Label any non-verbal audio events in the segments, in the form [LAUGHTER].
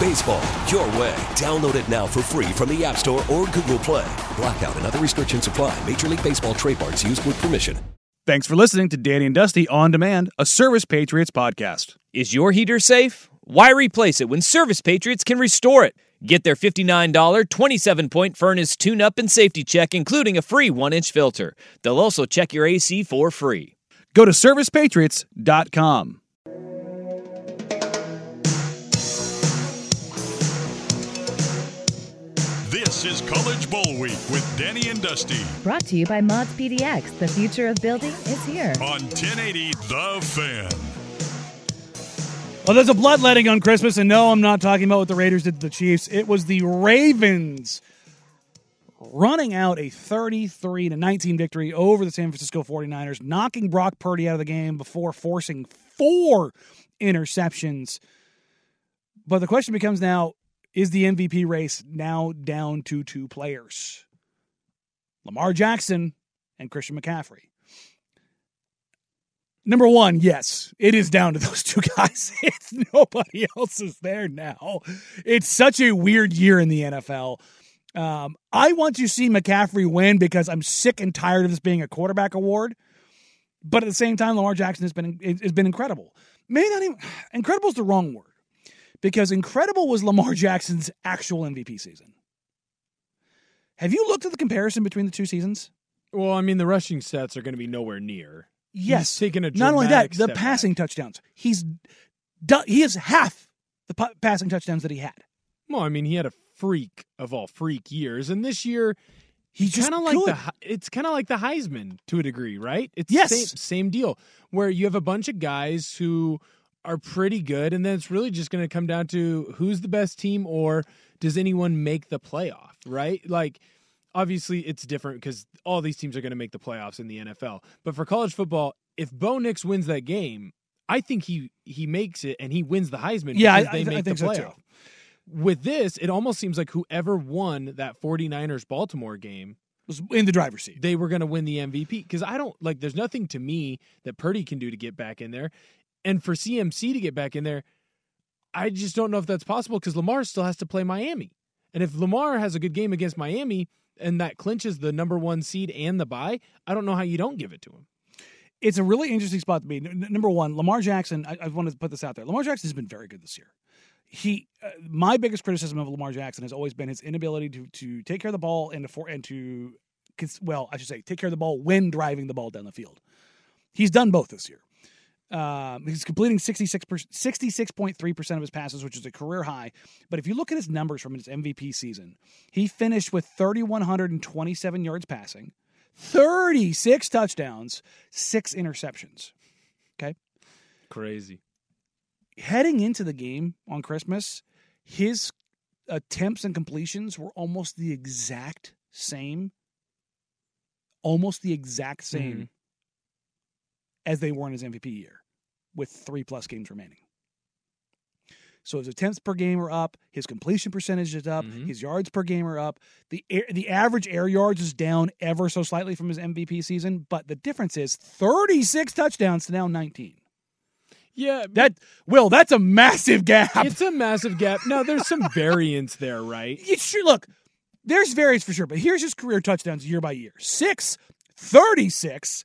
Baseball, your way. Download it now for free from the App Store or Google Play. Blackout and other restrictions apply. Major League Baseball trademarks used with permission. Thanks for listening to Danny and Dusty On Demand, a Service Patriots podcast. Is your heater safe? Why replace it when Service Patriots can restore it? Get their $59 27 point furnace tune up and safety check, including a free one inch filter. They'll also check your AC for free. Go to servicepatriots.com. This is College Bowl Week with Danny and Dusty Brought to you by Mods PDX. The future of building is here. on 1080 The Fan. Well, there's a bloodletting on Christmas, and no, I'm not talking about what the Raiders did to the Chiefs. It was the Ravens running out a 33 to 19 victory over the San Francisco 49ers, knocking Brock Purdy out of the game before forcing four interceptions. But the question becomes now is the MVP race now down to two players? Lamar Jackson and Christian McCaffrey. Number one, yes, it is down to those [LAUGHS] two guys. [LAUGHS] It's nobody else is there now. It's such a weird year in the NFL. Um, I want to see McCaffrey win because I'm sick and tired of this being a quarterback award. But at the same time, Lamar Jackson has been has been incredible. Maybe not even [SIGHS] incredible is the wrong word because incredible was Lamar Jackson's actual MVP season. Have you looked at the comparison between the two seasons? Well, I mean, the rushing stats are going to be nowhere near. Yes, taken a not only that, the passing touchdowns. He's he has half the pa- passing touchdowns that he had. Well, I mean, he had a freak of all freak years, and this year He's just kind of like the it's kind of like the Heisman to a degree, right? It's Yes. same, same deal where you have a bunch of guys who are pretty good, and then it's really just going to come down to who's the best team or does anyone make the playoff, right? Like. Obviously, it's different because all these teams are going to make the playoffs in the NFL. But for college football, if Bo Nix wins that game, I think he he makes it and he wins the Heisman. Yeah, I- they I th- I think the so, too. With this, it almost seems like whoever won that 49ers Baltimore game was in the driver's seat. they were going to win the MVP because I don't like. There's nothing to me that Purdy can do to get back in there, and for CMC to get back in there, I just don't know if that's possible because Lamar still has to play Miami, and if Lamar has a good game against Miami and that clinches the number one seed and the bye, I don't know how you don't give it to him. It's a really interesting spot to be. Number one, Lamar Jackson. I, I wanted to put this out there. Lamar Jackson has been very good this year. He, uh, my biggest criticism of Lamar Jackson has always been his inability to to take care of the ball and to for and to, well, I should say, take care of the ball when driving the ball down the field. He's done both this year. Um, he's completing 66 66.3% of his passes, which is a career high. But if you look at his numbers from his MVP season, he finished with 3,127 yards passing, 36 touchdowns, six interceptions. Okay. Crazy. Heading into the game on Christmas, his attempts and completions were almost the exact same. Almost the exact same Mhm. As they were in his MVP year with three plus games remaining. So his attempts per game are up, his completion percentage is up, Mhm. his yards per game are up. The air, the average air yards is down ever so slightly from his MVP season, but the difference is 36 touchdowns to now 19. Yeah, That Will, that's a massive gap. it's a massive gap. Now there's some [LAUGHS] variance there, right? You sure look, there's variance for sure, but here's his career touchdowns year by year. 6, 36,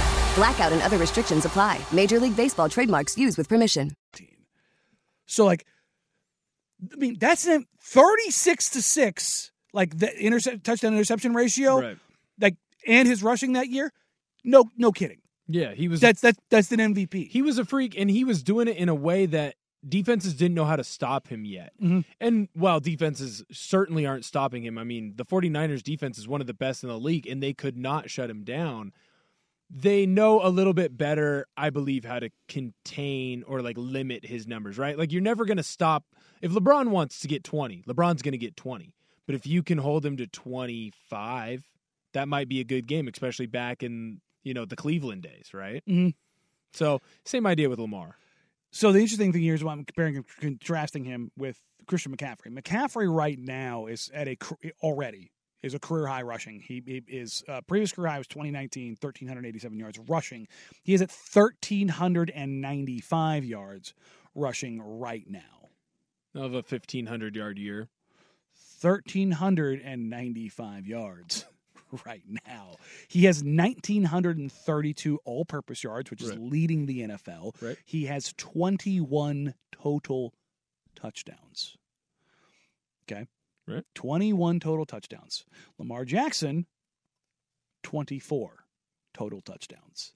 Blackout and other restrictions apply. Major League Baseball trademarks used with permission. So like I mean, that's a 36 to 6 like the intercept touchdown interception ratio Right. like and his rushing that year. No no kidding. Yeah, he was That's that's that's an MVP. he was a freak and he was doing it in a way that defenses didn't know how to stop him yet. Mhm. And while defenses certainly aren't stopping him, I mean, the 49ers defense is one of the best in the league and they could not shut him down. They know a little bit better, I believe, how to contain or like limit his numbers, right? Like you're never going to stop if LeBron wants to get 20, LeBron's going to get 20. But if you can hold him to 25, that might be a good game, especially back in, you know, the Cleveland days, right? Mhm. So, same idea with Lamar. So the interesting thing here is why I'm comparing and contrasting him with Christian McCaffrey. McCaffrey right now is at a already is a career high rushing. He, he is uh, previous career high was 2019, 1387 yards rushing. He is at 1395 yards rushing right now. Of a 1500 yard year. 1395 yards [LAUGHS] right now. He has 1932 all-purpose yards, which is Right. leading the NFL. Right. He has 21 total touchdowns. Okay. Right. 21 total touchdowns. Lamar Jackson 24 total touchdowns.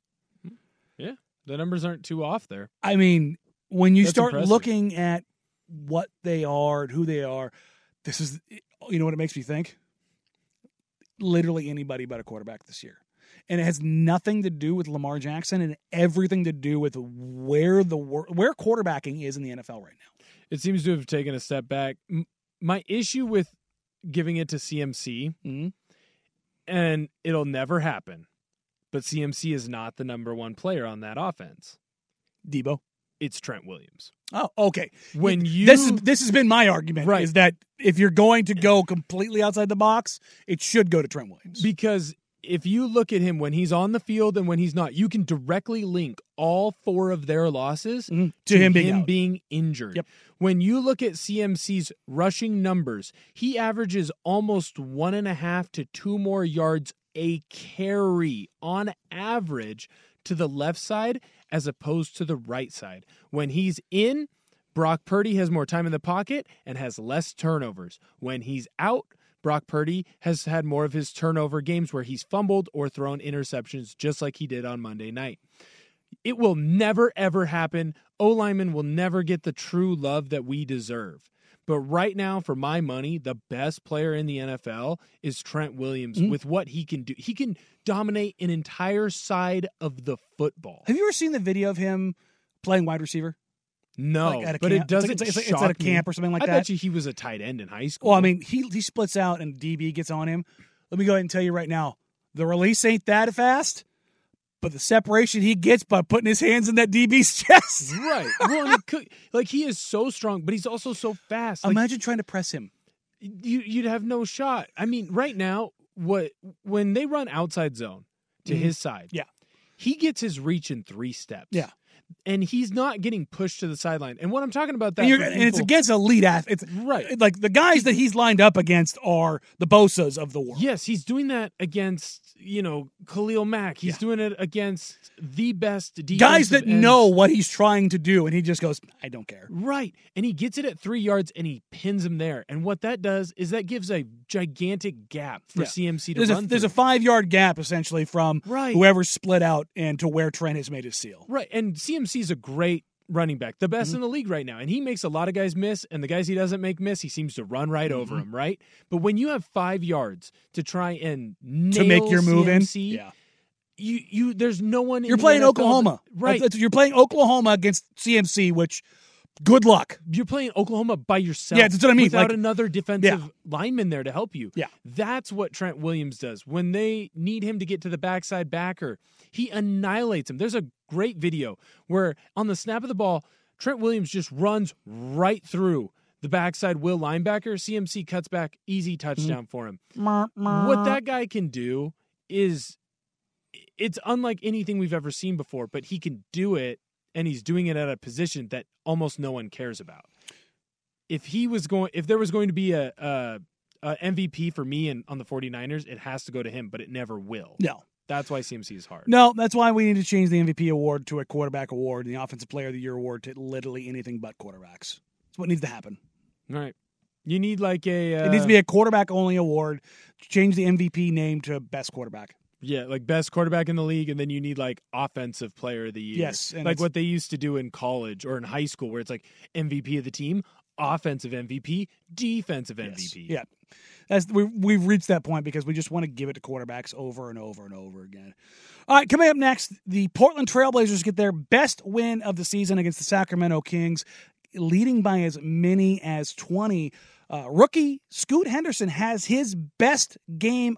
Yeah. The numbers aren't too off there. I mean, when you That's start impressive. looking at what they are and who they are, this is you know what it makes me think? Literally anybody but a quarterback this year. And it has nothing to do with Lamar Jackson and everything to do with where the where quarterbacking is in the NFL right now. It seems to have taken a step back. My issue with giving it to CMC, Mhm. and it'll never happen, but CMC is not the number one player on that offense. Deebo. It's Trent Williams. Oh, okay. When you this is this has been my argument Right. is that if you're going to go completely outside the box, it should go to Trent Williams. because if you look at him when he's on the field and when he's not, you can directly link all four of their losses Mhm. To him being being injured. Yep. When you look at CMC's rushing numbers, he averages almost one and a half to two more yards a carry on average to the left side as opposed to the right side. When he's in, Brock Purdy has more time in the pocket and has less turnovers. When he's out, Brock Purdy has had more of his turnover games where he's fumbled or thrown interceptions, just like he did on Monday night. It will never, ever happen. O lineman will never get the true love that we deserve. But right now, for my money, the best player in the NFL is Trent Williams mm. with what he can do. He can dominate an entire side of the football. Have you ever seen the video of him playing wide receiver? No, Like but it doesn't It's like- it's like- it's at a me. camp or something like I that? I bet you he was a tight end in high school. Well, I mean, he he splits out and DB gets on him. Let me go ahead and tell you right now, the release ain't that fast, but the separation he gets by putting his hands in that DB's [LAUGHS] chest. right? Well, could, like he is so strong, but he's also so fast. Imagine trying to press him. you you'd have no shot. I mean, right now, what when they run outside zone to Mhm. his side, Yeah. he gets his reach in three steps. Yeah. And he's not getting pushed to the sideline. And what I'm talking about that, And, for and it's against elite athletes. It's Right. Like the guys that he's lined up against are the Bosas of the world. Yes, he's doing that against you know Khalil Mack. He's Yeah. doing it against the best Guys that ends. know what he's trying to do, and he just goes, I don't care. Right. And he gets it at three yards and he pins him there. And what that does is that gives a gigantic gap for Yeah. CMC to There's run a there's a five yard gap essentially from Right. whoever's split out and to where Trent has made his seal. Right. And CMC is a great running back, the Mm-hmm. best in the league right now. And he makes a lot of guys miss. And the guys he doesn't make miss, he seems to run right over Mm-hmm. them, right? But when you have five yards to try and To make your move in, CMC, yeah. you you there's no one You're playing NFL Oklahoma, right? That's- that's- you're playing Oklahoma against CMC, which good luck. you're playing Oklahoma by yourself. Yeah, that's what I mean, Without like- another defensive lineman there to help you. Yeah. That's what Trent Williams does. When they need him to get to the backside backer, he annihilates him. There's a great video where on the snap of the ball, Trent Williams just runs right through the backside will linebacker. CMC cuts back, easy touchdown mm. for him. What that guy can do is it's unlike anything we've ever seen before, but he can do it and he's doing it at a position that almost no one cares about. If he was going if there was going to be a, a, a MVP for me and on the 49ers, it has to go to him, but it never will. No. That's why CMC is hard. No, that's why we need to change the MVP award to a quarterback award and the Offensive Player of the Year award to literally anything but quarterbacks. That's what needs to happen. All right. You need like a uh, it needs to be a quarterback only award. Change the MVP name to best quarterback. Yeah, like best quarterback in the league, and then you need like offensive player of the year. Yes, and like what they used to do in college or in high school, where it's like MVP of the team, offensive MVP, defensive MVP. Yeah. As we we've reached that point because we just want to give it to quarterbacks over and over and over again. All right, coming up next, the Portland Trailblazers get their best win of the season against the Sacramento Kings, leading by as many as 20. Uh, rookie Scoot Henderson has his best game.